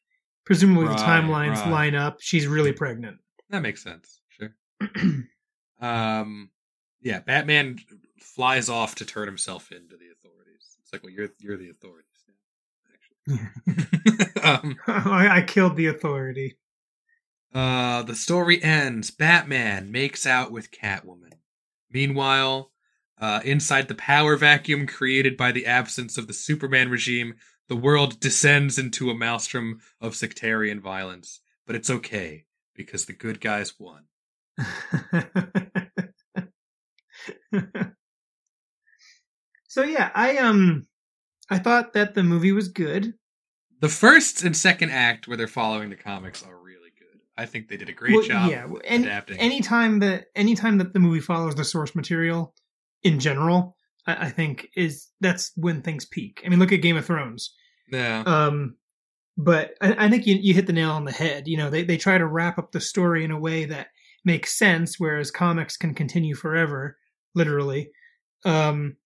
presumably the timelines right. line up. She's really pregnant. that makes sense. Sure. Um, yeah, Batman flies off to turn himself into the authorities. It's like, well, you're you're the authorities now, actually. um, I, I killed the authority. Uh, the story ends. Batman makes out with Catwoman. Meanwhile, uh, inside the power vacuum created by the absence of the Superman regime, the world descends into a maelstrom of sectarian violence. But it's okay because the good guys won. so yeah, I um I thought that the movie was good. The first and second act, where they're following the comics, are really good. I think they did a great Well, job Yeah, and adapting. anytime that anytime that the movie follows the source material in general, I, I think is that's when things peak. I mean, look at Game of Thrones. yeah. Um, but I, I think you you hit the nail on the head. You know, they they try to wrap up the story in a way that makes sense, whereas comics can continue forever, literally. Um,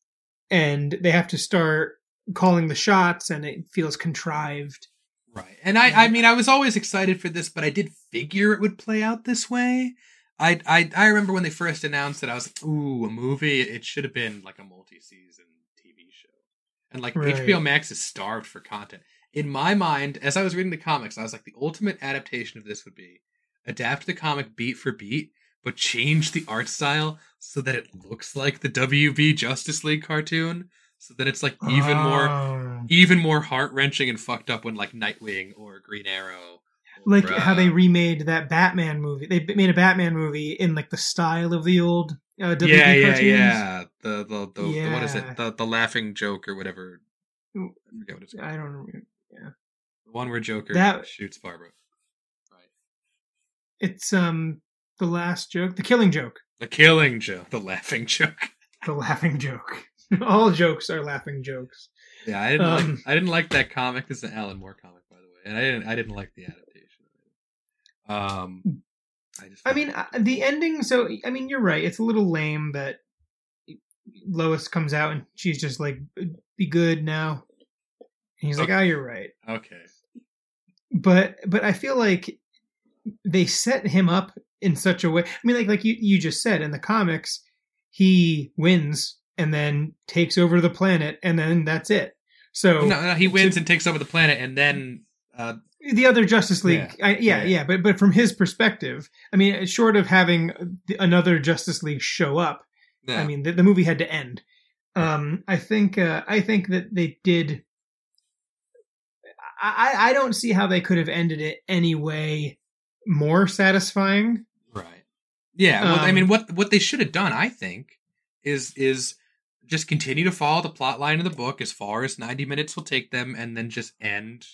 and they have to start calling the shots, and it feels contrived. Right. And I I mean I was always excited for this, but I did figure it would play out this way. I I I remember when they first announced it, I was like, ooh, a movie. It should have been like a multi-season TV show. And like Right. HBO Max is starved for content. In my mind, as I was reading the comics, I was like, the ultimate adaptation of this would be adapt the comic beat for beat, but change the art style so that it looks like the WB Justice League cartoon. So that it's like even more Oh. even more heart wrenching and fucked up when like Nightwing or Green Arrow, like how they uh, remade that Batman movie. They made a Batman movie in like the style of the old uh, WB yeah yeah cartoons. yeah the the, the, the what is it the the laughing joke or whatever I forget what it's called I don't remember. Yeah, the one where Joker That- shoots Barbara It's um the last joke, the killing joke, the killing joke the laughing joke the laughing joke. All jokes are laughing jokes. yeah I didn't Um, like I didn't like that comic it's an Alan Moore comic by the way and I didn't I didn't like the adaptation um I just I mean, uh, the ending. So I mean, you're right. It's a little lame that Lois comes out and she's just like, "Be good now." And he's like, Okay. "Oh, you're right." okay but but I feel like they set him up in such a way. I mean, like like you you just said in the comics, he wins and then takes over the planet, and then that's it. So no, no he wins to- and takes over the planet and then uh the other Justice League, Yeah. I, yeah, Yeah. yeah, but but from his perspective, I mean, short of having another Justice League show up, yeah. I mean, the, the movie had to end. Um, I think uh, I think that they did. I I- I don't see how they could have ended it any way more satisfying. Right. Yeah. Well, I Um, mean, what what they should have done, I think, is is just continue to follow the plot line of the book as far as 90 minutes will take them and then just end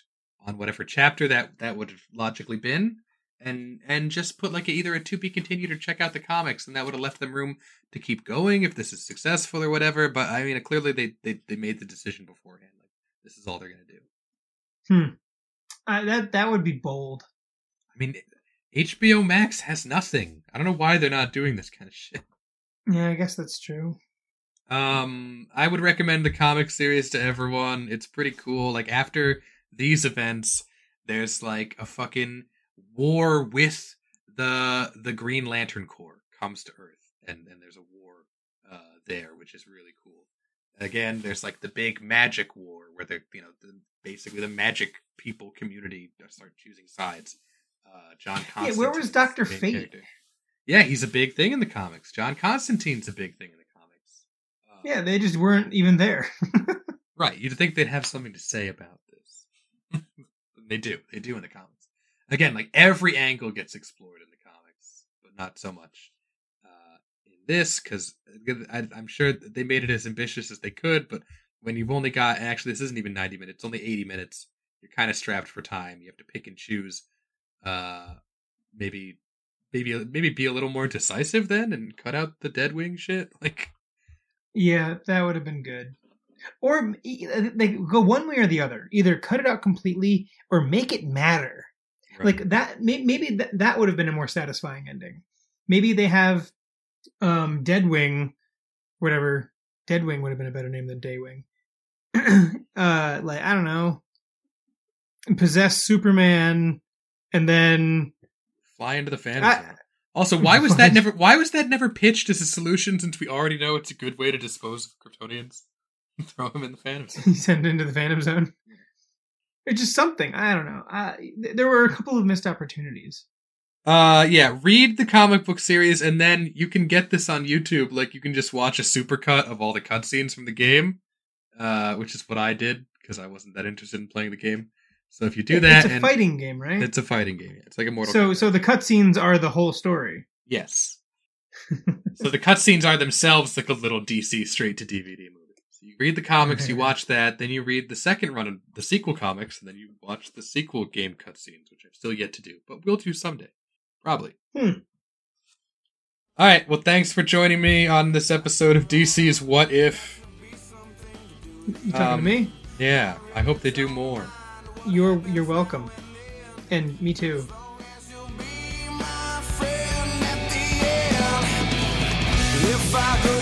on whatever chapter that that would have logically been and and just put like a, either a to be continued or check out the comics and that would have left them room to keep going if this is successful or whatever but i mean clearly they they, they made the decision beforehand like this is all they're going to do Hmm. Uh, that that would be bold. i mean hbo max has nothing i don't know why they're not doing this kind of shit Yeah, I guess that's true. Um, I would recommend the comic series to everyone. It's pretty cool. Like after these events, there's like a fucking war with the the Green Lantern Corps comes to Earth, and and there's a war uh there, which is really cool. Again, there's like the big magic war where they're you know the, basically the magic people community start choosing sides. Uh, John Yeah, where was Dr. Fate? character. Yeah, he's a big thing in the comics. John Constantine's a big thing in the comics. Uh, Yeah, they just weren't even there. Right. You'd think they'd have something to say about this. they do. They do in the comics. Again, like every angle gets explored in the comics, but not so much uh, in this because I'm sure that they made it as ambitious as they could. But when you've only got, actually, this isn't even 90 minutes, it's only 80 minutes, you're kind of strapped for time. You have to pick and choose. Uh, maybe, maybe, maybe be a little more decisive then and cut out the dead wing shit. Like, yeah, that would have been good. Or e- they go one way or the other. Either cut it out completely or make it matter. Like that. Maybe that that would have been a more satisfying ending. Maybe they have um Deadwing, whatever. Deadwing would have been a better name than Daywing. uh, like I don't know, possess Superman, and then fly into the Phantom I- Zone. Also, why was that never? Why was that never pitched as a solution? Since we already know it's a good way to dispose of Kryptonians, throw them in the Phantom Zone. send into the Phantom Zone. It's just something. I don't know. Uh, th- there were a couple of missed opportunities. Uh, yeah. Read the comic book series, and then you can get this on YouTube. Like, you can just watch a supercut of all the cutscenes from the game, uh, which is what I did because I wasn't that interested in playing the game. So if you do that, it's a fighting game, right? it's a fighting game. It's like a Mortal. so, Kombat. so the cutscenes are the whole story. Yes. so the cutscenes are themselves like a little DC straight to DVD movie. So you read the comics, you watch that, then you read the second run of the sequel comics, and then you watch the sequel game cutscenes, which I've still yet to do, but we'll do someday. Probably. Hmm. All right. Well, thanks for joining me on this episode of DC's What If. You talking Um, to me? Yeah, I hope they do more. You're you're welcome, and me too. If I